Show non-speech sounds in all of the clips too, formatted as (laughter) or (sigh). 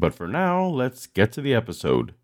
But for now, let's get to the episode.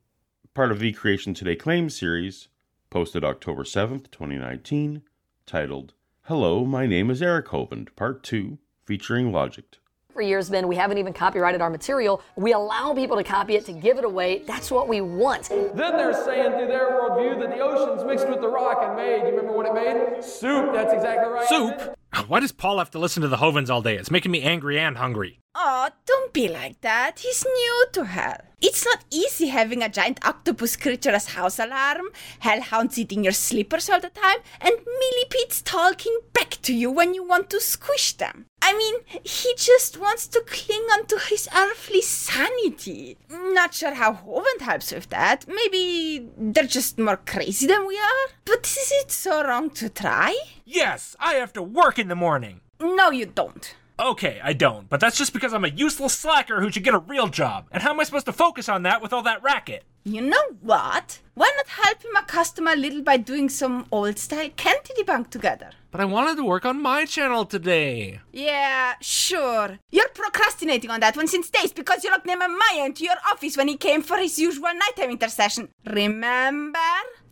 Part of the Creation Today Claims series, posted October 7th, 2019, titled Hello, my name is Eric Hovind, Part 2, featuring Logic. For years, Ben, we haven't even copyrighted our material. We allow people to copy it, to give it away. That's what we want. Then they're saying through their worldview that the ocean's mixed with the rock and made. You remember what it made? Soup. That's exactly right. Soup? (laughs) Why does Paul have to listen to the Hovinds all day? It's making me angry and hungry. Oh, don't be like that. He's new to hell. It's not easy having a giant octopus creature as house alarm, hellhounds eating your slippers all the time, and millipedes talking back to you when you want to squish them. I mean, he just wants to cling onto his earthly sanity. Not sure how Hovind helps with that. Maybe they're just more crazy than we are. But is it so wrong to try? Yes, I have to work in the morning. No, you don't. Okay, I don't, but that's just because I'm a useless slacker who should get a real job. And how am I supposed to focus on that with all that racket? You know what? Why not help him customer a little by doing some old style candy debunk together? But I wanted to work on my channel today. Yeah, sure. You're procrastinating on that one since days because you locked Nehemiah into your office when he came for his usual nighttime intercession. Remember?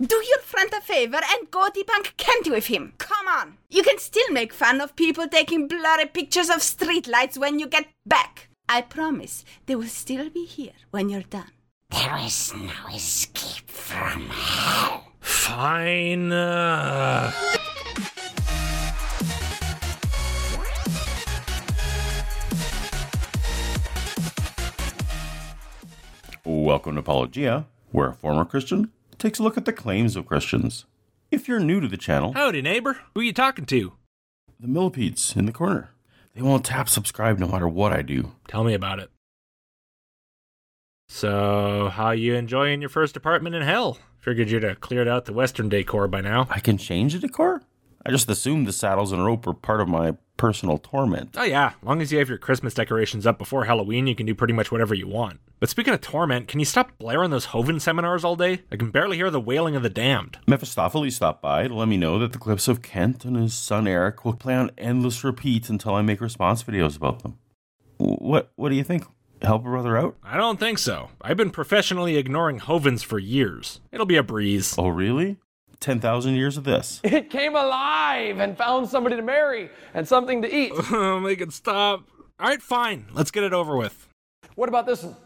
Do your friend a favor and go debunk candy with him. Come on. You can still make fun of people taking blurry pictures of streetlights when you get back. I promise they will still be here when you're done. There is no escape from hell. Fine. Uh... Welcome to Apologia, where a former Christian takes a look at the claims of Christians. If you're new to the channel, Howdy, neighbor. Who are you talking to? the millipedes in the corner. They won't tap subscribe no matter what I do. Tell me about it. So, how you enjoying your first apartment in hell? Figured you'd have cleared out the western decor by now. I can change the decor? I just assumed the saddles and rope were part of my personal torment. Oh yeah, long as you have your Christmas decorations up before Halloween, you can do pretty much whatever you want. But speaking of torment, can you stop blaring those Hovind seminars all day? I can barely hear the wailing of the damned. Mephistopheles stopped by to let me know that the clips of Kent and his son Eric will play on endless repeat until I make response videos about them. What What do you think? Help a brother out? I don't think so. I've been professionally ignoring Hovinds for years. It'll be a breeze. Oh, really? 10,000 years of this. (laughs) It came alive and found somebody to marry and something to eat. (laughs) Make it stop. All right, fine. Let's get it over with. What about this one?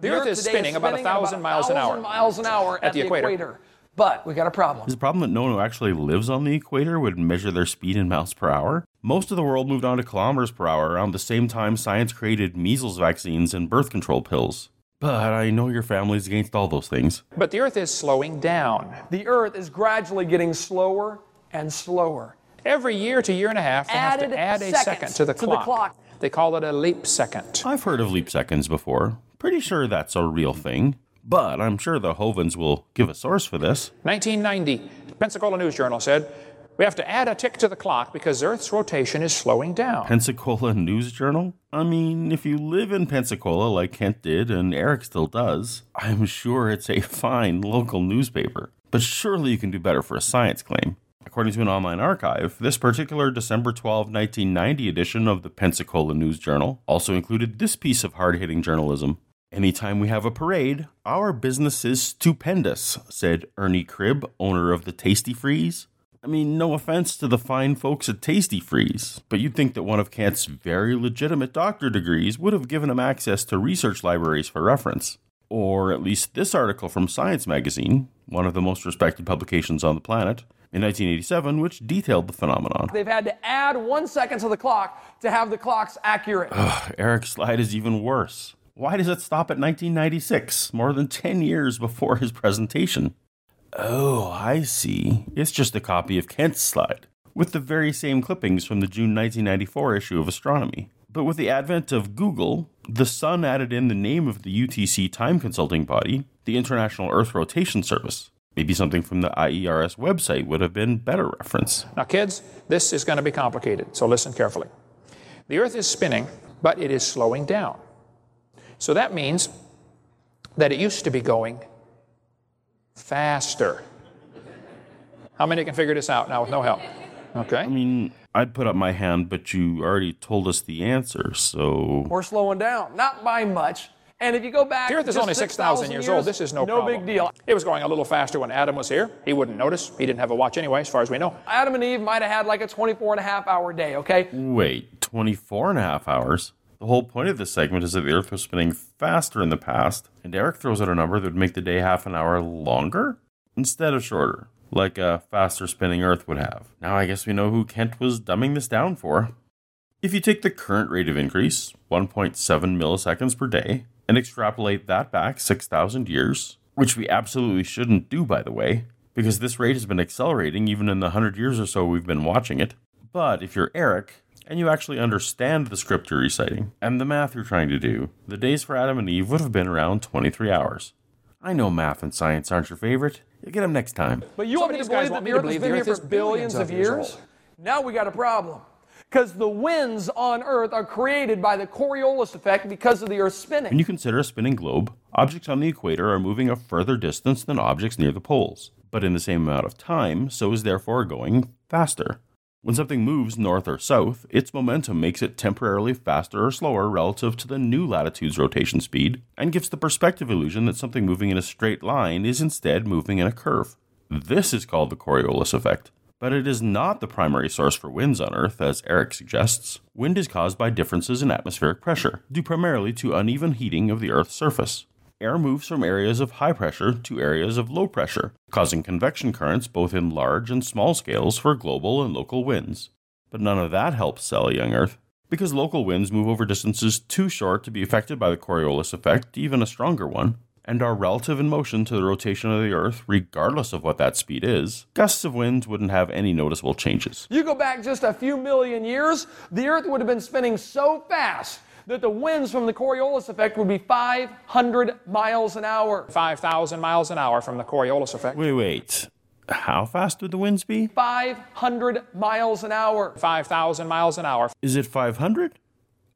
The Earth is today spinning about a thousand miles an hour. miles an hour at, the equator. But we got a problem. Is the problem that no one who actually lives on the equator would measure their speed in miles per hour? Most of the world moved on to kilometers per hour around the same time science created measles vaccines and birth control pills. But I know your family's against all those things. But the Earth is slowing down. The Earth is gradually getting slower and slower. Every year to year and a half, they have Added to add a second to the, to the clock. clock. They call it a leap second. I've heard of leap seconds before. Pretty sure that's a real thing. But I'm sure the Hovinds will give a source for this. 1990, Pensacola News Journal said, we have to add a tick to the clock because Earth's rotation is slowing down. Pensacola News Journal? I mean, if you live in Pensacola like Kent did and Eric still does, I'm sure it's a fine local newspaper. But surely you can do better for a science claim. According to an online archive, this particular December 12, 1990 edition of the Pensacola News Journal also included this piece of hard hitting journalism. Anytime we have a parade, our business is stupendous, said Ernie Cribb, owner of the Tastee-Freez. I mean, no offense to the fine folks at Tastee-Freez, but you'd think that one of Kent's very legitimate doctor degrees would have given him access to research libraries for reference. Or at least this article from Science Magazine, one of the most respected publications on the planet, in 1987, which detailed the phenomenon. They've had to add one second to the clock to have the clocks accurate. Eric's slide is even worse. Why does it stop at 1996, more than 10 years before his presentation? Oh, I see. It's just a copy of Kent's slide, with the very same clippings from the June 1994 issue of Astronomy. But with the advent of Google, the son added in the name of the UTC time consulting body, the International Earth Rotation Service. Maybe something from the IERS website would have been better reference. Now, kids, this is going to be complicated, so listen carefully. The Earth is spinning, but it is slowing down. So that means that it used to be going faster. How many can figure this out now with no help? Okay. I mean, I'd put up my hand, but you already told us the answer, so. We're slowing down, not by much. And if you go back, The Earth is only 6,000 years old. This is no, no problem. big deal. It was going a little faster when Adam was here. He wouldn't notice. He didn't have a watch anyway, as far as we know. Adam and Eve might have had like a 24 and a half hour day, okay? Wait, 24 and a half hours? The whole point of this segment is that the Earth was spinning faster in the past, and Eric throws out a number that would make the day half an hour longer instead of shorter, like a faster spinning Earth would have. Now I guess we know who Kent was dumbing this down for. If you take the current rate of increase, 1.7 milliseconds per day, and extrapolate that back 6,000 years, which we absolutely shouldn't do, by the way, because this rate has been accelerating even in the 100 years or so we've been watching it. But if you're Eric, and you actually understand the script you're reciting and the math you're trying to do, the days for Adam and Eve would have been around 23 hours. I know math and science aren't your favorite. You'll get them next time. But you Some want me to these believe that want the Earth has been here for billions billions of of years years? Now we got a problem. Because the winds on Earth are created by the Coriolis effect because of the Earth spinning. When you consider a spinning globe, objects on the equator are moving a further distance than objects near the poles, but in the same amount of time, so is therefore going faster. When something moves north or south, its momentum makes it temporarily faster or slower relative to the new latitude's rotation speed, and gives the perspective illusion that something moving in a straight line is instead moving in a curve. This is called the Coriolis effect. But it is not the primary source for winds on Earth, as Eric suggests. Wind is caused by differences in atmospheric pressure, due primarily to uneven heating of the Earth's surface. Air moves from areas of high pressure to areas of low pressure, causing convection currents both in large and small scales for global and local winds. But none of that helps sell young Earth, because local winds move over distances too short to be affected by the Coriolis effect, even a stronger one, and are relative in motion to the rotation of the Earth, regardless of what that speed is, gusts of wind wouldn't have any noticeable changes. You go back just a few million years, the Earth would have been spinning so fast that the winds from the Coriolis effect would be 500 miles an hour. 5,000 miles an hour from the Coriolis effect. Wait, wait. How fast would the winds be? 500 miles an hour. 5,000 miles an hour. Is it 500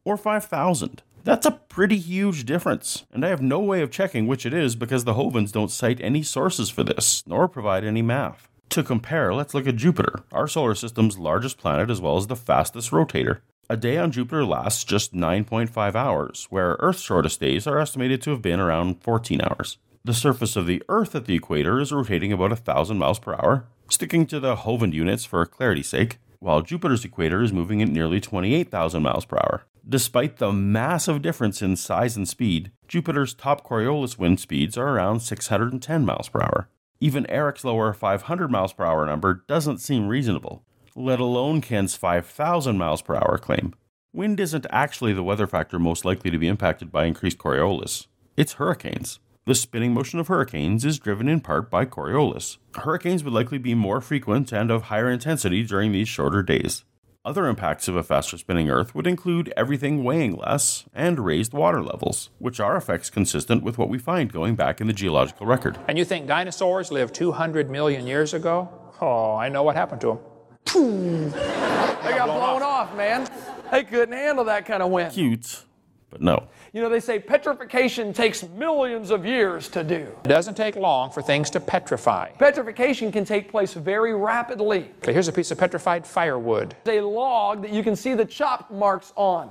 or 5,000? That's a pretty huge difference, and I have no way of checking which it is because the Hovinds don't cite any sources for this, nor provide any math. To compare, let's look at Jupiter, our solar system's largest planet as well as the fastest rotator. A day on Jupiter lasts just 9.5 hours, where Earth's shortest days are estimated to have been around 14 hours. The surface of the Earth at the equator is rotating about 1,000 miles per hour, sticking to the Hovind units for clarity's sake, while Jupiter's equator is moving at nearly 28,000 miles per hour. Despite the massive difference in size and speed, Jupiter's top Coriolis wind speeds are around 610 miles per hour. Even Eric's lower 500 miles per hour number doesn't seem reasonable, let alone Kent's 5,000 miles per hour claim. Wind isn't actually the weather factor most likely to be impacted by increased Coriolis. It's hurricanes. The spinning motion of hurricanes is driven in part by Coriolis. Hurricanes would likely be more frequent and of higher intensity during these shorter days. Other impacts of a faster spinning Earth would include everything weighing less and raised water levels, which are effects consistent with what we find going back in the geological record. And you think dinosaurs lived 200 million years ago? Oh, I know what happened to them. They got blown off, man. They couldn't handle that kind of wind. Cute, but no. You know, they say petrification takes millions of years to do. It doesn't take long for things to petrify. Petrification can take place very rapidly. Okay, here's a piece of petrified firewood. It's A log that you can see the chop marks on.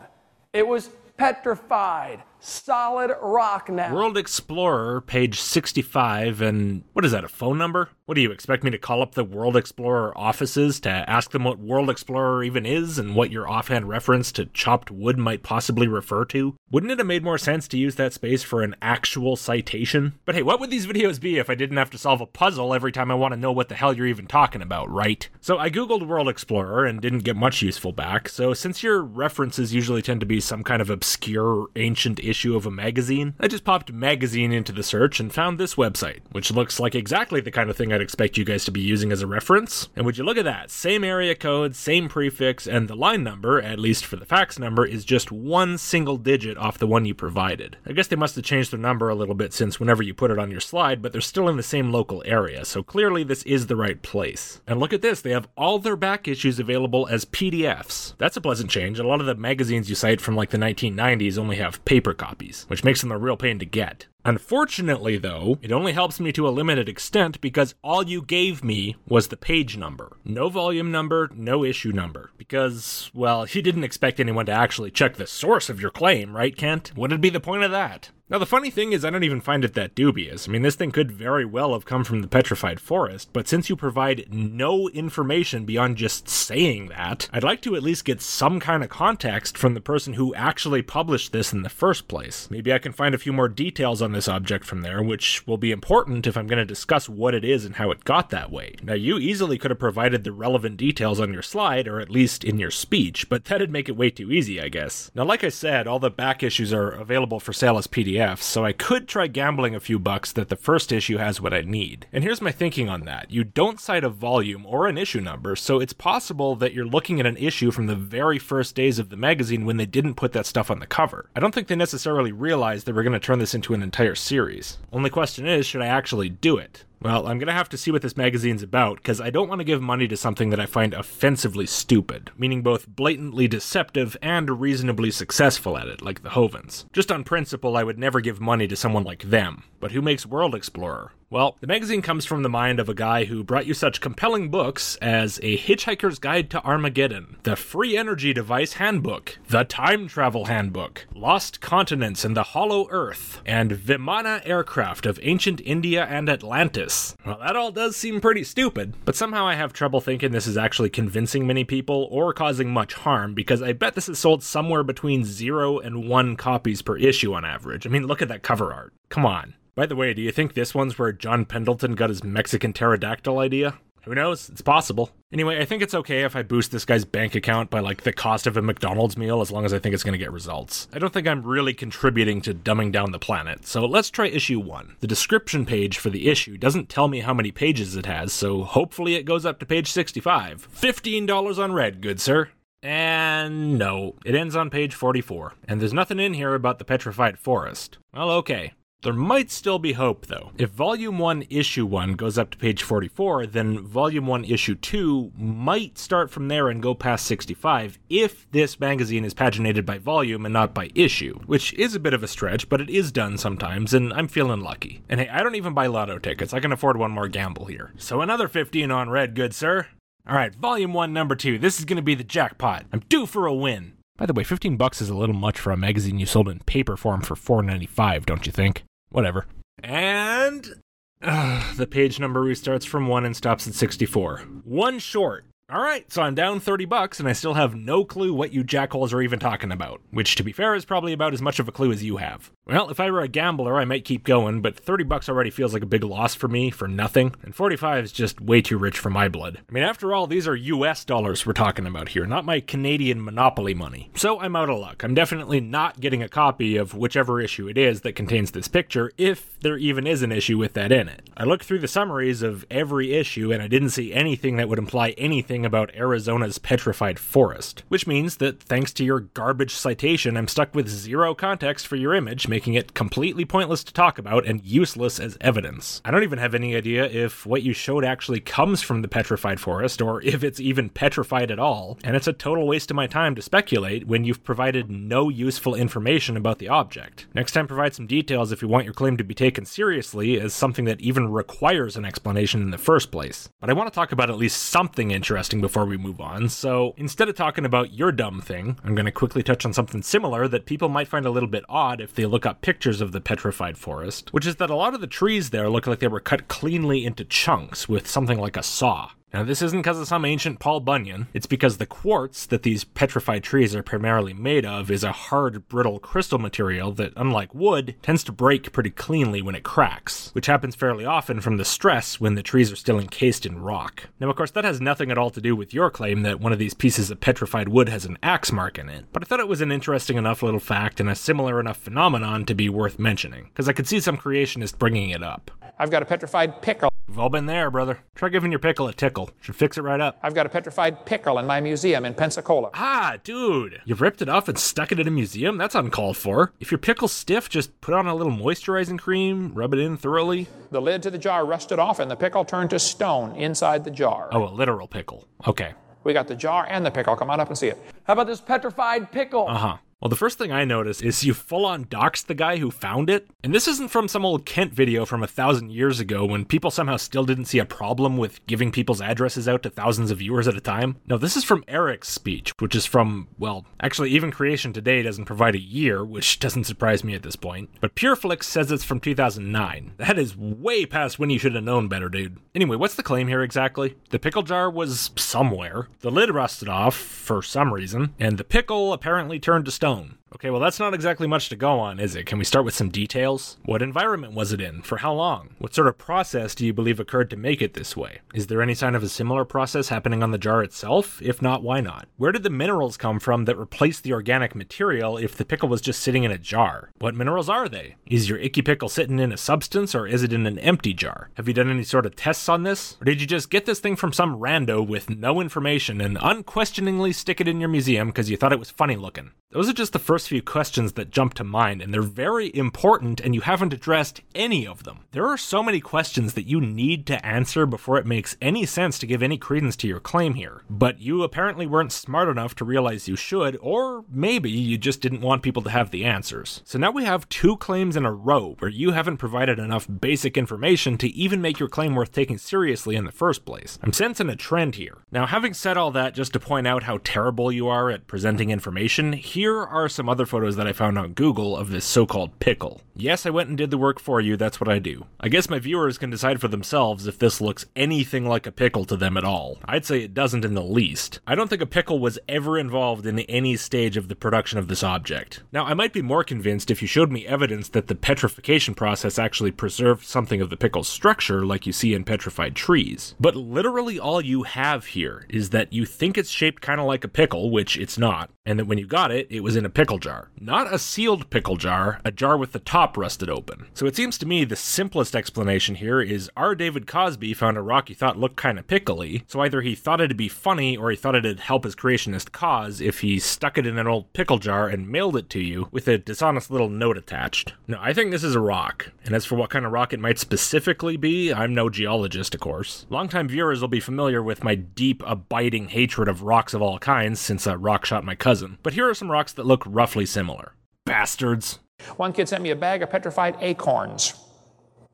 It was petrified, solid rock now. World Explorer, page 65, and what is that, a phone number? What do you expect me to call up the World Explorer offices to ask them what World Explorer even is and what your offhand reference to chopped wood might possibly refer to? Wouldn't it have made more sense to use that space for an actual citation? But hey, what would these videos be if I didn't have to solve a puzzle every time I want to know what the hell you're even talking about, right? So I googled World Explorer and didn't get much useful back, so since your references usually tend to be some kind of obscure ancient issue of a magazine, I just popped magazine into the search and found this website, which looks like exactly the kind of thing I'd expect you guys to be using as a reference. And would you look at that? Same area code, same prefix, and the line number, at least for the fax number, is just one single digit off the one you provided. I guess they must have changed their number a little bit since whenever you put it on your slide, but they're still in the same local area, so clearly this is the right place. And look at this, they have all their back issues available as PDFs. That's a pleasant change. A lot of the magazines you cite from like the 1990s only have paper copies, which makes them a real pain to get. Unfortunately, though, it only helps me to a limited extent because all you gave me was the page number. No volume number, no issue number. Because, well, (laughs) you didn't expect anyone to actually check the source of your claim, right, Kent? What'd be the point of that? Now, the funny thing is, I don't even find it that dubious. I mean, this thing could very well have come from the petrified forest, but since you provide no information beyond just saying that, I'd like to at least get some kind of context from the person who actually published this in the first place. Maybe I can find a few more details on this object from there, which will be important if I'm going to discuss what it is and how it got that way. Now, you easily could have provided the relevant details on your slide, or at least in your speech, but that'd make it way too easy, I guess. Now, like I said, all the back issues are available for sale as PDFs so I could try gambling a few bucks that the first issue has what I need. And here's my thinking on that you don't cite a volume or an issue number, so it's possible that you're looking at an issue from the very first days of the magazine when they didn't put that stuff on the cover. I don't think they necessarily realized they were going to turn this into an entire series. Only question is, should I actually do it? Well, I'm gonna have to see what this magazine's about, because I don't want to give money to something that I find offensively stupid, meaning both blatantly deceptive and reasonably successful at it, like the Hovinds. Just on principle, I would never give money to someone like them. But who makes World Explorer? Well, the magazine comes from the mind of a guy who brought you such compelling books as A Hitchhiker's Guide to Armageddon, The Free Energy Device Handbook, The Time Travel Handbook, Lost Continents and the Hollow Earth, and Vimana Aircraft of Ancient India and Atlantis. Well, that all does seem pretty stupid, but somehow I have trouble thinking this is actually convincing many people or causing much harm because I bet this is sold somewhere between zero and one copies per issue on average. I mean, look at that cover art. Come on. By the way, do you think this one's where John Pendleton got his Mexican pterodactyl idea? Who knows? It's possible. Anyway, I think it's okay if I boost this guy's bank account by like the cost of a McDonald's meal as long as I think it's going to get results. I don't think I'm really contributing to dumbing down the planet, so let's try issue 1. The description page for the issue doesn't tell me how many pages it has, so hopefully it goes up to page 65. $15 on red, good sir. And no, it ends on page 44, and there's nothing in here about the petrified forest. Well, okay. There might still be hope, though. If Volume 1, Issue 1 goes up to page 44, then Volume 1, Issue 2 might start from there and go past 65 if this magazine is paginated by volume and not by issue, which is a bit of a stretch, but it is done sometimes, and I'm feeling lucky. And hey, I don't even buy lotto tickets, I can afford one more gamble here. So another 15 on red, good sir. Alright, Volume 1, Number 2, this is gonna be the jackpot. I'm due for a win. By the way, 15 bucks is a little much for a magazine you sold in paper form for 4.95, don't you think? Whatever. And uh, the page number restarts from 1 and stops at 64. One short. All right, so I'm down 30 bucks and I still have no clue what you jackholes are even talking about, which to be fair is probably about as much of a clue as you have. Well, if I were a gambler, I might keep going, but 30 bucks already feels like a big loss for me for nothing, and 45 is just way too rich for my blood. I mean, after all, these are US dollars we're talking about here, not my Canadian monopoly money. So I'm out of luck. I'm definitely not getting a copy of whichever issue it is that contains this picture, if there even is an issue with that in it. I looked through the summaries of every issue and I didn't see anything that would imply anything about Arizona's petrified forest, which means that thanks to your garbage citation, I'm stuck with zero context for your image, making it completely pointless to talk about and useless as evidence. I don't even have any idea if what you showed actually comes from the petrified forest or if it's even petrified at all, and it's a total waste of my time to speculate when you've provided no useful information about the object. Next time, provide some details if you want your claim to be taken seriously as something that even requires an explanation in the first place. But I want to talk about at least something interesting before we move on, so instead of talking about your dumb thing, I'm going to quickly touch on something similar that people might find a little bit odd if they look up pictures of the petrified forest, which is that a lot of the trees there look like they were cut cleanly into chunks with something like a saw. Now, this isn't because of some ancient Paul Bunyan. It's because the quartz that these petrified trees are primarily made of is a hard, brittle crystal material that, unlike wood, tends to break pretty cleanly when it cracks, which happens fairly often from the stress when the trees are still encased in rock. Now, of course, that has nothing at all to do with your claim that one of these pieces of petrified wood has an axe mark in it, but I thought it was an interesting enough little fact and a similar enough phenomenon to be worth mentioning, because I could see some creationists bringing it up. I've got a petrified pickle. We've all been there, brother. Try giving your pickle a tickle. Should fix it right up. I've got a petrified pickle in my museum in Pensacola. Ah, dude. you've ripped it off and stuck it in a museum? That's uncalled for. If your pickle's stiff, just put on a little moisturizing cream, rub it in thoroughly. The lid to the jar rusted off and the pickle turned to stone inside the jar. Oh, a literal pickle. Okay. We got the jar and the pickle. Come on up and see it. How about this petrified pickle? Uh huh. Well, the first thing I noticed is you full on doxed the guy who found it. And this isn't from some old Kent video from a thousand years ago when people somehow still didn't see a problem with giving people's addresses out to thousands of viewers at a time. No, this is from Eric's speech, which is from, well, actually, even Creation Today doesn't provide a year, which doesn't surprise me at this point. But PureFlix says it's from 2009. That is way past when you should have known better, dude. Anyway, what's the claim here exactly? The pickle jar was somewhere, the lid rusted off for some reason, and the pickle apparently turned to stone. Okay, well, that's not exactly much to go on, is it? Can we start with some details? What environment was it in? For how long? What sort of process do you believe occurred to make it this way? Is there any sign of a similar process happening on the jar itself? If not, why not? Where did the minerals come from that replaced the organic material if the pickle was just sitting in a jar? What minerals are they? Is your icky pickle sitting in a substance or is it in an empty jar? Have you done any sort of tests on this? Or did you just get this thing from some rando with no information and unquestioningly stick it in your museum because you thought it was funny looking? Those are just the first few questions that jump to mind, and they're very important, and you haven't addressed any of them. There are so many questions that you need to answer before it makes any sense to give any credence to your claim here. But you apparently weren't smart enough to realize you should, or maybe you just didn't want people to have the answers. So now we have two claims in a row where you haven't provided enough basic information to even make your claim worth taking seriously in the first place. I'm sensing a trend here. Now, having said all that, just to point out how terrible you are at presenting information, here are some other photos that I found on Google of this so called pickle. Yes, I went and did the work for you, that's what I do. I guess my viewers can decide for themselves if this looks anything like a pickle to them at all. I'd say it doesn't in the least. I don't think a pickle was ever involved in any stage of the production of this object. Now, I might be more convinced if you showed me evidence that the petrification process actually preserved something of the pickle's structure, like you see in petrified trees. But literally all you have here is that you think it's shaped kind of like a pickle, which it's not, and that when you got it, it was in a pickle jar. Not a sealed pickle jar, a jar with the top rusted open. So it seems to me the simplest explanation here is our David Cosby found a rock he thought looked kind of pickly, so either he thought it'd be funny or he thought it'd help his creationist cause if he stuck it in an old pickle jar and mailed it to you with a dishonest little note attached. No, I think this is a rock. And as for what kind of rock it might specifically be, I'm no geologist, of course. Longtime viewers will be familiar with my deep, abiding hatred of rocks of all kinds since a rock shot my cousin. But here are some rocks that look roughly similar. Bastards. One kid sent me a bag of petrified acorns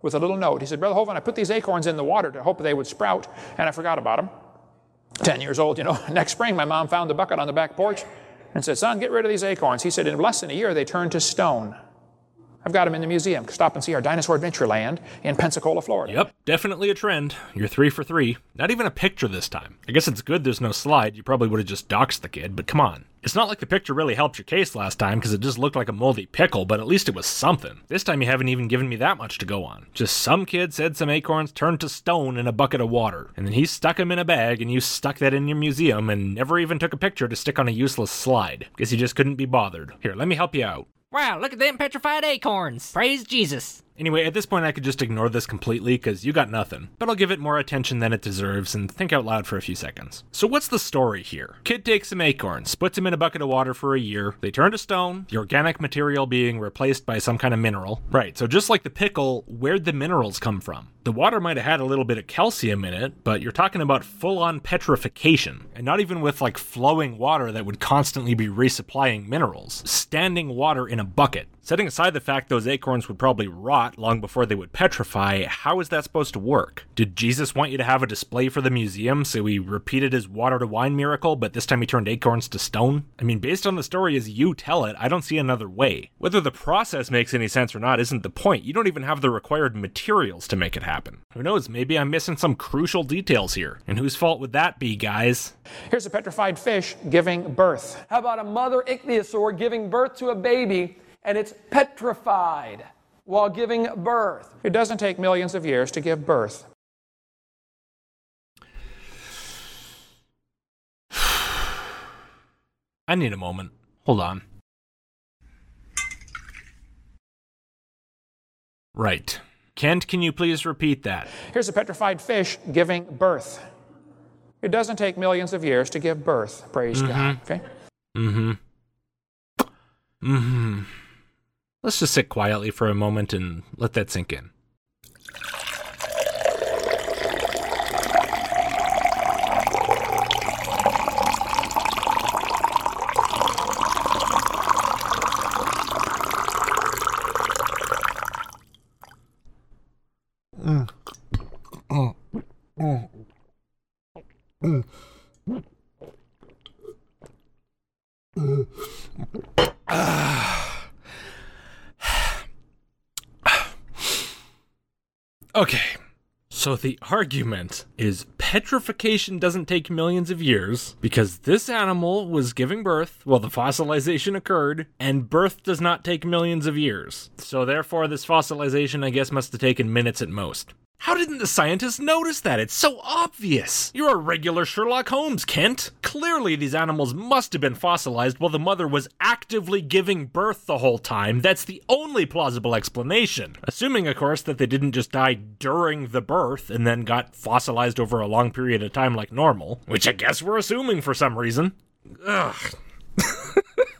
with a little note. He said, Brother Hovind, I put these acorns in the water to hope they would sprout, and I forgot about them. 10 years old, you know. (laughs) Next spring, my mom found the bucket on the back porch and said, Son, get rid of these acorns. He said, In less than a year, they turned to stone. I've got them in the museum. Stop and see our Dinosaur Adventure Land in Pensacola, Florida. Yep, definitely a trend. You're three for three. Not even a picture this time. I guess it's good there's no slide. You probably would have just doxed the kid, but come on. It's not like the picture really helped your case last time because it just looked like a moldy pickle, but at least it was something. This time you haven't even given me that much to go on. Just some kid said some acorns turned to stone in a bucket of water, and then he stuck them in a bag and you stuck that in your museum and never even took a picture to stick on a useless slide. Guess you just couldn't be bothered. Here, let me help you out. Wow, look at them petrified acorns. Praise Jesus. Anyway, at this point, I could just ignore this completely because you got nothing. But I'll give it more attention than it deserves and think out loud for a few seconds. So, what's the story here? Kid takes some acorns, puts them in a bucket of water for a year. They turn to stone, the organic material being replaced by some kind of mineral. Right, so just like the pickle, where'd the minerals come from? The water might have had a little bit of calcium in it, but you're talking about full on petrification, and not even with like flowing water that would constantly be resupplying minerals. Standing water in a bucket. Setting aside the fact those acorns would probably rot long before they would petrify, how is that supposed to work? Did Jesus want you to have a display for the museum so he repeated his water to wine miracle, but this time he turned acorns to stone? I mean, based on the story as you tell it, I don't see another way. Whether the process makes any sense or not isn't the point. You don't even have the required materials to make it happen. Who knows, maybe I'm missing some crucial details here. And whose fault would that be, guys? Here's a petrified fish giving birth. How about a mother ichthyosaur giving birth to a baby and it's petrified while giving birth? It doesn't take millions of years to give birth. (sighs) I need a moment. Hold on. Right. Kent, can you please repeat that? Here's a petrified fish giving birth. It doesn't take millions of years to give birth. Praise God. Okay? Mm-hmm. Mm-hmm. Let's just sit quietly for a moment and let that sink in. Okay. So the argument is petrification doesn't take millions of years because this animal was giving birth while the fossilization occurred, and birth does not take millions of years. So therefore, this fossilization, I guess, must have taken minutes at most. How didn't the scientists notice that? It's so obvious. You're a regular Sherlock Holmes, Kent. Clearly, these animals must have been fossilized while the mother was actively giving birth the whole time. That's the only plausible explanation. Assuming, of course, that they didn't just die during the birth and then got fossilized over a long period of time like normal, which I guess we're assuming for some reason. Ugh. (laughs)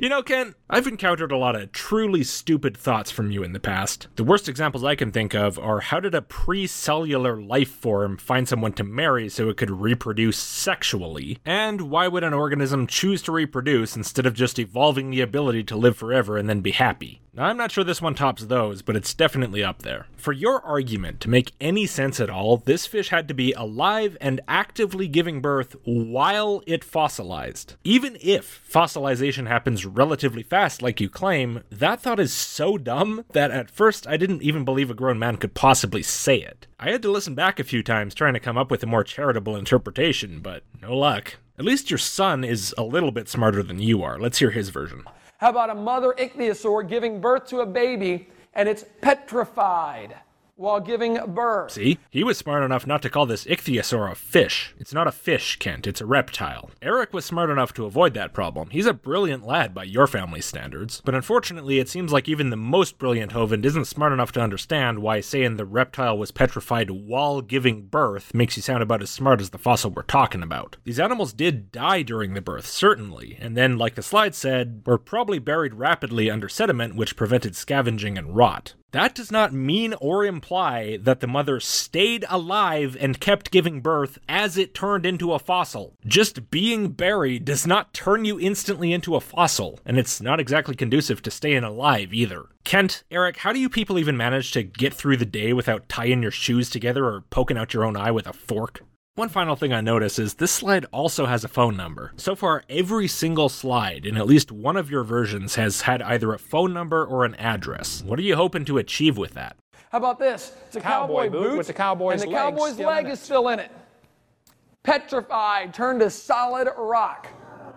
You know, Kent, I've encountered a lot of truly stupid thoughts from you in the past. The worst examples I can think of are how did a pre cellular life form find someone to marry so it could reproduce sexually? And why would an organism choose to reproduce instead of just evolving the ability to live forever and then be happy? Now, I'm not sure this one tops those, but it's definitely up there. For your argument to make any sense at all, this fish had to be alive and actively giving birth while it fossilized. Even if fossilization happens relatively fast, like you claim, that thought is so dumb that at first I didn't even believe a grown man could possibly say it. I had to listen back a few times trying to come up with a more charitable interpretation, but no luck. At least your son is a little bit smarter than you are. Let's hear his version. How about a mother ichthyosaur giving birth to a baby and it's petrified while giving birth? See? He was smart enough not to call this ichthyosaur a fish. It's not a fish, Kent, it's a reptile. Eric was smart enough to avoid that problem. He's a brilliant lad by your family's standards. But unfortunately, it seems like even the most brilliant Hovind isn't smart enough to understand why saying the reptile was petrified while giving birth makes you sound about as smart as the fossil we're talking about. These animals did die during the birth, certainly, and then, like the slide said, were probably buried rapidly under sediment which prevented scavenging and rot. That does not mean or imply that the mother stayed alive and kept giving birth as it turned into a fossil. Just being buried does not turn you instantly into a fossil, and it's not exactly conducive to staying alive either. Kent, Eric, how do you people even manage to get through the day without tying your shoes together or poking out your own eye with a fork? One final thing I notice is this slide also has a phone number. So far, every single slide in at least one of your versions has had either a phone number or an address. What are you hoping to achieve with that? How about this? It's a Cowboy cowboy, boot boot with the cowboy's and the leg cowboy's still leg it. is still in it. Petrified, turned to solid rock.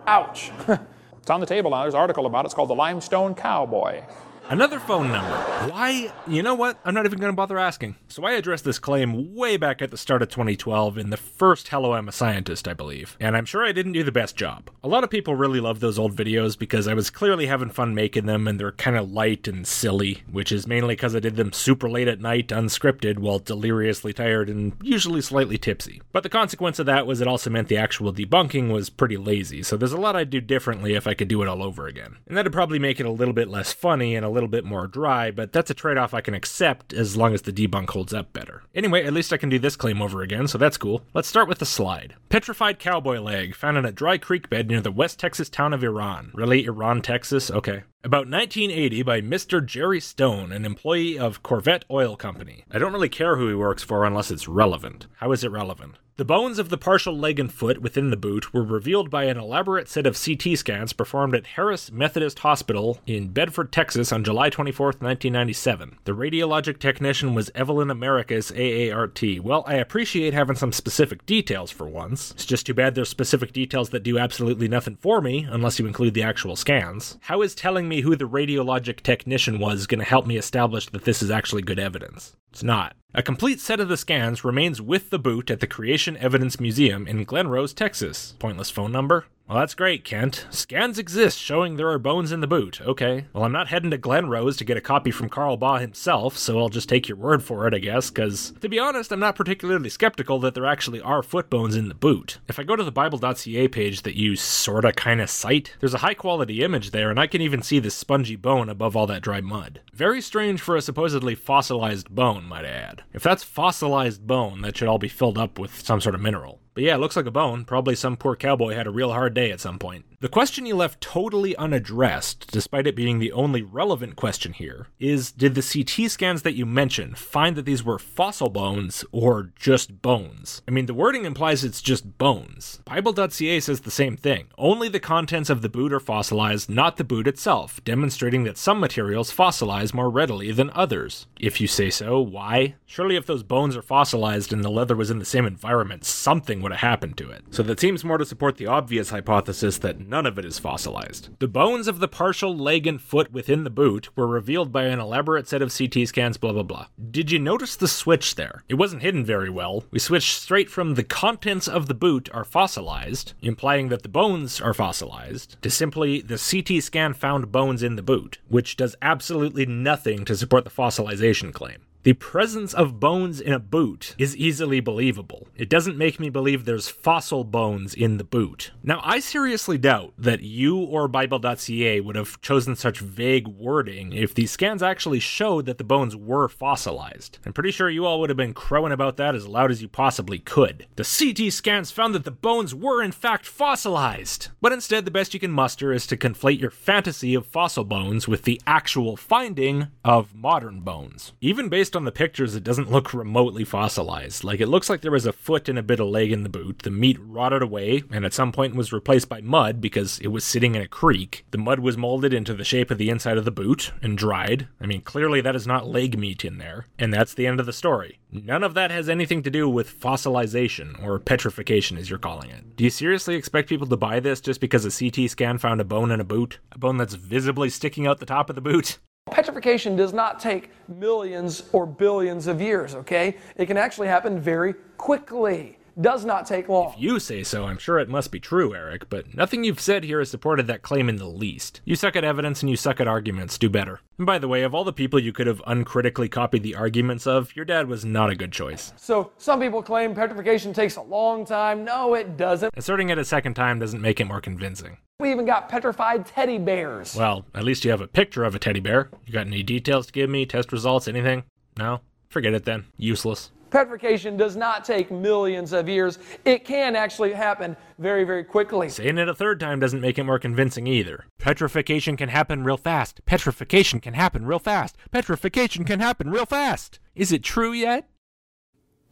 Ouch. (laughs) It's on the table now. There's an article about it. It's called The Limestone Cowboy. Another phone number. Why? You know what? I'm not even going to bother asking. So I addressed this claim way back at the start of 2012 in the first Hello I'm a Scientist, I believe. And I'm sure I didn't do the best job. A lot of people really love those old videos because I was clearly having fun making them and they're kind of light and silly, which is mainly because I did them super late at night, unscripted, while deliriously tired and usually slightly tipsy. But the consequence of that was it also meant the actual debunking was pretty lazy, so there's a lot I'd do differently if I could do it all over again. And that'd probably make it a little bit less funny and a little bit more dry, but that's a trade off I can accept as long as the debunk holds up better. Anyway, at least I can do this claim over again, so that's cool. Let's start with the slide. Petrified cowboy leg found in a dry creek bed near the West Texas town of Iran. Really? Iran, Texas? Okay. About 1980 by Mr. Jerry Stone, an employee of Corvette Oil Company. I don't really care who he works for unless it's relevant. How is it relevant? The bones of the partial leg and foot within the boot were revealed by an elaborate set of CT scans performed at Harris Methodist Hospital in Bedford, Texas on July 24, 1997. The radiologic technician was Evelyn Americas AART. Well, I appreciate having some specific details for once. It's just too bad there's specific details that do absolutely nothing for me unless you include the actual scans. How is telling me who the radiologic technician was going to help me establish that this is actually good evidence? It's not. A complete set of the scans remains with the boot at the Creation Evidence Museum in Glen Rose, Texas. Pointless phone number? Well, that's great, Kent. Scans exist showing there are bones in the boot. Okay. Well, I'm not heading to Glen Rose to get a copy from Carl Baugh himself, so I'll just take your word for it, I guess, because, to be honest, I'm not particularly skeptical that there actually are foot bones in the boot. If I go to the Bible.ca page that you sorta kinda cite, there's a high quality image there, and I can even see this spongy bone above all that dry mud. Very strange for a supposedly fossilized bone, might I add. If that's fossilized bone, that should all be filled up with some sort of mineral. But yeah, it looks like a bone. Probably some poor cowboy had a real hard day at some point. The question you left totally unaddressed, despite it being the only relevant question here, is did the CT scans that you mentioned find that these were fossil bones or just bones? I mean, the wording implies it's just bones. Bible.ca says the same thing. Only the contents of the boot are fossilized, not the boot itself, demonstrating that some materials fossilize more readily than others. If you say so, why? Surely if those bones are fossilized and the leather was in the same environment, something would have happened to it. So that seems more to support the obvious hypothesis that none of it is fossilized. The bones of the partial leg and foot within the boot were revealed by an elaborate set of CT scans, blah blah blah. Did you notice the switch there? It wasn't hidden very well. We switched straight from the contents of the boot are fossilized, implying that the bones are fossilized, to simply the CT scan found bones in the boot, which does absolutely nothing to support the fossilization claim. The presence of bones in a boot is easily believable. It doesn't make me believe there's fossil bones in the boot. Now, I seriously doubt that you or Bible.ca would have chosen such vague wording if these scans actually showed that the bones were fossilized. I'm pretty sure you all would have been crowing about that as loud as you possibly could. The CT scans found that the bones were in fact fossilized. But instead, the best you can muster is to conflate your fantasy of fossil bones with the actual finding of modern bones. Even based on the pictures, it doesn't look remotely fossilized. Like, it looks like there was a foot and a bit of leg in the boot. The meat rotted away, and at some point was replaced by mud because it was sitting in a creek. The mud was molded into the shape of the inside of the boot and dried. I mean, clearly that is not leg meat in there. And that's the end of the story. None of that has anything to do with fossilization, or petrification as you're calling it. Do you seriously expect people to buy this just because a CT scan found a bone in a boot? A bone that's visibly sticking out the top of the boot? Petrification does not take millions or billions of years, okay? It can actually happen very quickly. Does not take long. If you say so, I'm sure it must be true, Eric, but nothing you've said here has supported that claim in the least. You suck at evidence and you suck at arguments, do better. And by the way, of all the people you could have uncritically copied the arguments of, your dad was not a good choice. So some people claim petrification takes a long time. No, it doesn't. Asserting it a second time doesn't make it more convincing. We even got petrified teddy bears. Well, at least you have a picture of a teddy bear. You got any details to give me? Test results? Anything? No? Forget it then. Useless. Petrification does not take millions of years. It can actually happen very, very quickly. Saying it a third time doesn't make it more convincing either. Petrification can happen real fast. Petrification can happen real fast. Petrification can happen real fast. Is it true yet?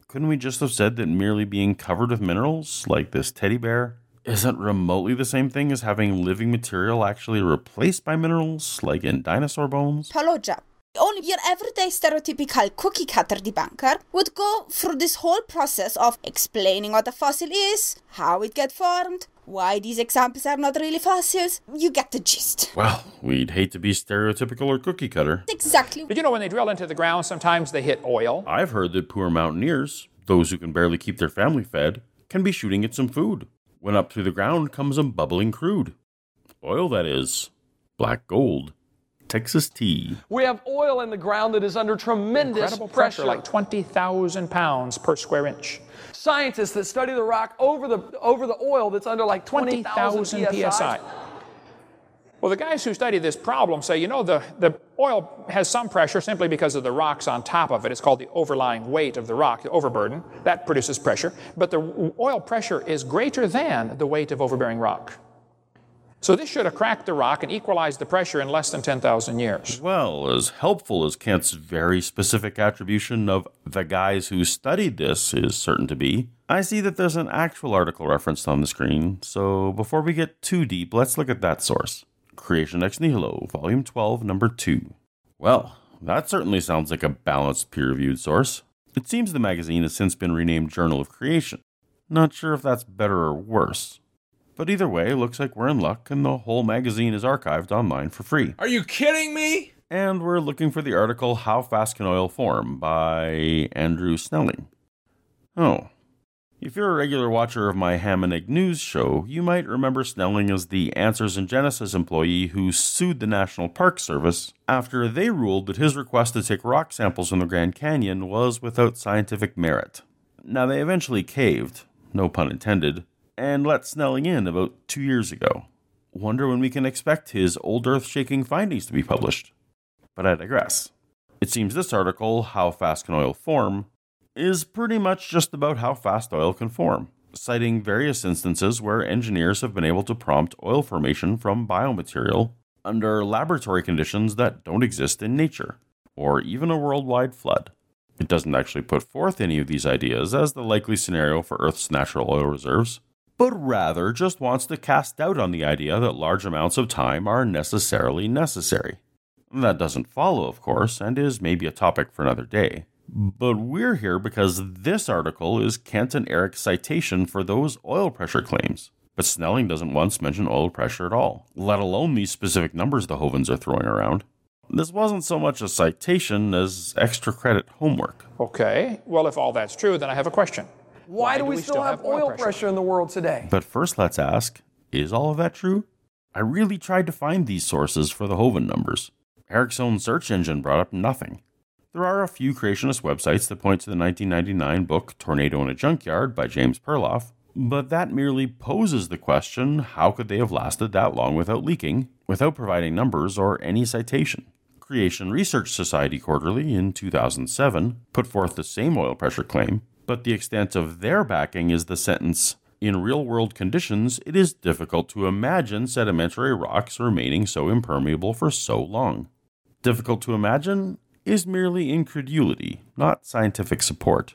Couldn't we just have said that merely being covered with minerals, like this teddy bear, isn't remotely the same thing as having living material actually replaced by minerals, like in dinosaur bones? Paloja. Only your everyday stereotypical cookie cutter debunker would go through this whole process of explaining what a fossil is, how it get formed, why these examples are not really fossils. You get the gist. Well, we'd hate to be stereotypical or cookie cutter. Exactly. But you know, when they drill into the ground, sometimes they hit oil. I've heard that poor mountaineers, those who can barely keep their family fed, can be shooting at some food. When up through the ground comes a bubbling crude. Oil, that is. Black gold. Texas tea. We have oil in the ground that is under tremendous Incredible pressure, like 20,000 pounds per square inch. Scientists that study the rock over the over the oil that's under like 20,000 20,000 psi. Well, the guys who study this problem say, you know, the, the oil has some pressure simply because of the rocks on top of it. It's called the overlying weight of the rock, the overburden. That produces pressure. But the oil pressure is greater than the weight of overbearing rock. So this should have cracked the rock and equalized the pressure in less than 10,000 years. Well, as helpful as Kent's very specific attribution of the guys who studied this is certain to be, I see that there's an actual article referenced on the screen, so before we get too deep, let's look at that source Creation Ex Nihilo, Volume 12, Number 2. Well, that certainly sounds like a balanced, peer reviewed source. It seems the magazine has since been renamed Journal of Creation. Not sure if that's better or worse. But either way, looks like we're in luck and the whole magazine is archived online for free. Are you kidding me? And we're looking for the article How Fast Can Oil Form by Andrew Snelling. Oh. If you're a regular watcher of my Ham and Egg News show, you might remember Snelling as the Answers in Genesis employee who sued the National Park Service after they ruled that his request to take rock samples from the Grand Canyon was without scientific merit. Now, they eventually caved, no pun intended, and let Snelling in about two years ago. Wonder when we can expect his old earth shaking findings to be published. But I digress. It seems this article, How Fast Can Oil Form, is pretty much just about how fast oil can form, citing various instances where engineers have been able to prompt oil formation from biomaterial under laboratory conditions that don't exist in nature, or even a worldwide flood. It doesn't actually put forth any of these ideas as the likely scenario for Earth's natural oil reserves, but rather just wants to cast doubt on the idea that large amounts of time are necessarily necessary. That doesn't follow, of course, and is maybe a topic for another day. But we're here because this article is Kent and Eric's citation for those oil pressure claims. But Snelling doesn't once mention oil pressure at all, let alone these specific numbers the Hovinds are throwing around. This wasn't so much a citation as extra credit homework. Okay, well, if all that's true, then I have a question. Why, do we, still, have, oil pressure? in the world today? But first, let's ask is all of that true? I really tried to find these sources for the Hovind numbers. Eric's own search engine brought up nothing. There are a few creationist websites that point to the 1999 book Tornado in a Junkyard by James Perloff, but that merely poses the question how could they have lasted that long without leaking, without providing numbers or any citation? Creation Research Society Quarterly in 2007 put forth the same oil pressure claim, but the extent of their backing is the sentence In real world conditions, it is difficult to imagine sedimentary rocks remaining so impermeable for so long. Difficult to imagine is merely incredulity, not scientific support.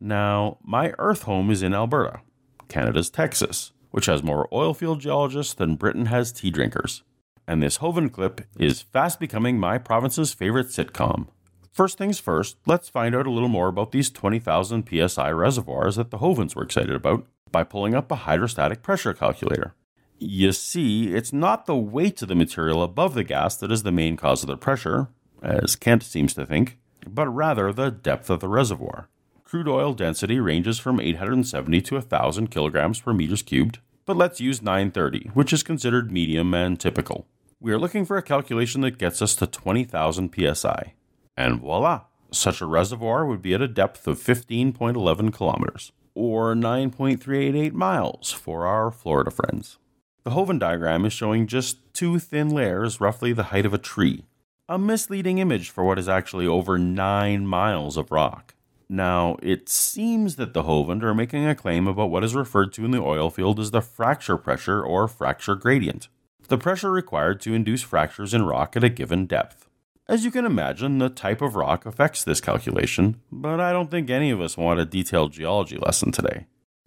Now, my Earth home is in Alberta, Canada's Texas, which has more oilfield geologists than Britain has tea drinkers. And this Hovind clip is fast becoming my province's favorite sitcom. First things first, let's find out a little more about these 20,000 psi reservoirs that the Hovinds were excited about by pulling up a hydrostatic pressure calculator. You see, it's not the weight of the material above the gas that is the main cause of the pressure, as Kent seems to think, but rather the depth of the reservoir. Crude oil density ranges from 870 to 1,000 kilograms per meters cubed, but let's use 930, which is considered medium and typical. We are looking for a calculation that gets us to 20,000 psi. And voila! Such a reservoir would be at a depth of 15.11 kilometers, or 9.388 miles for our Florida friends. The Hovind diagram is showing just two thin layers, roughly the height of a tree, a misleading image for what is actually over 9 miles of rock. Now, it seems that the Hovind are making a claim about what is referred to in the oil field as the fracture pressure or fracture gradient, the pressure required to induce fractures in rock at a given depth. As you can imagine, the type of rock affects this calculation, but I don't think any of us want a detailed geology lesson today.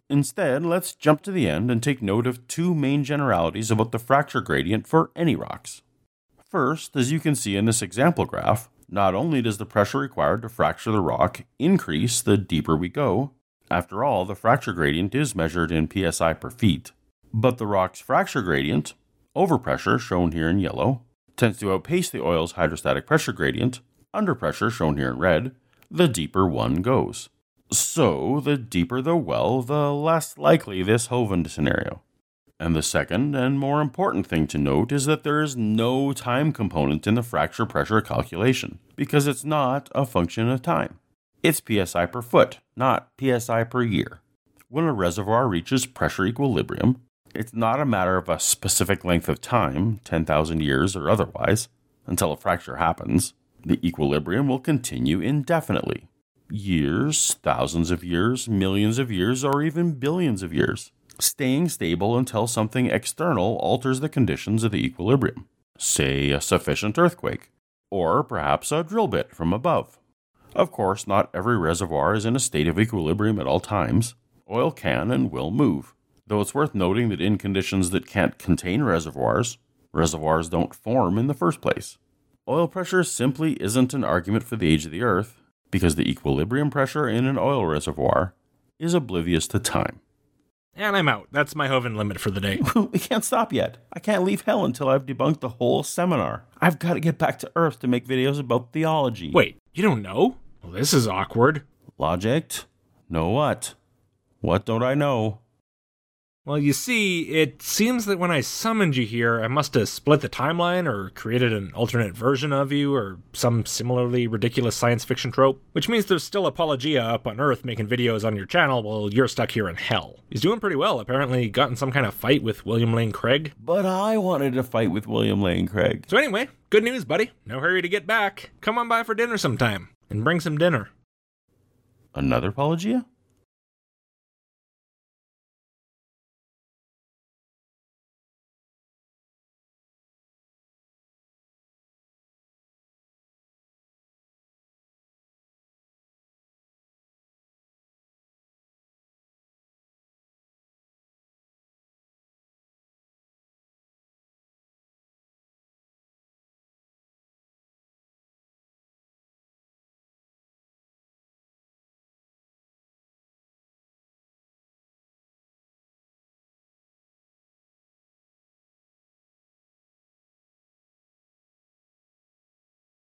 Instead, let's jump to the end and take note of two main generalities about the fracture gradient for any rocks. First, as you can see in this example graph, not only does the pressure required to fracture the rock increase the deeper we go, after all, the fracture gradient is measured in psi per feet, but the rock's fracture gradient, overpressure shown here in yellow, tends to outpace the oil's hydrostatic pressure gradient, under pressure shown here in red, the deeper one goes. So, the deeper the well, the less likely this Hovind scenario. And the second and more important thing to note is that there is no time component in the fracture pressure calculation, because it's not a function of time. It's psi per foot, not psi per year. When a reservoir reaches pressure equilibrium, it's not a matter of a specific length of time, 10,000 years or otherwise, until a fracture happens. The equilibrium will continue indefinitely. Years, thousands of years, millions of years, or even billions of years. staying stable until something external alters the conditions of the equilibrium, say a sufficient earthquake, or perhaps a drill bit from above. Of course, not every reservoir is in a state of equilibrium at all times. Oil can and will move, though it's worth noting that in conditions that can't contain reservoirs, reservoirs don't form in the first place. Oil pressure simply isn't an argument for the age of the Earth, because the equilibrium pressure in an oil reservoir is oblivious to time. And I'm out. That's my Hovind limit for the day. (laughs) we can't stop yet. I can't leave hell until I've debunked the whole seminar. I've got to get back to Earth to make videos about theology. Wait, you don't know? Well, this is awkward. Logic? Know what? What don't I know? Well, you see, it seems that when I summoned you here, I must have split the timeline or created an alternate version of you or some similarly ridiculous science fiction trope. Which means there's still Paulogia up on Earth making videos on your channel while you're stuck here in hell. He's doing pretty well, apparently got in some kind of fight with William Lane Craig. But I wanted to fight with William Lane Craig. So anyway, good news, buddy. No hurry to get back. Come on by for dinner sometime and bring some dinner. Another Paulogia?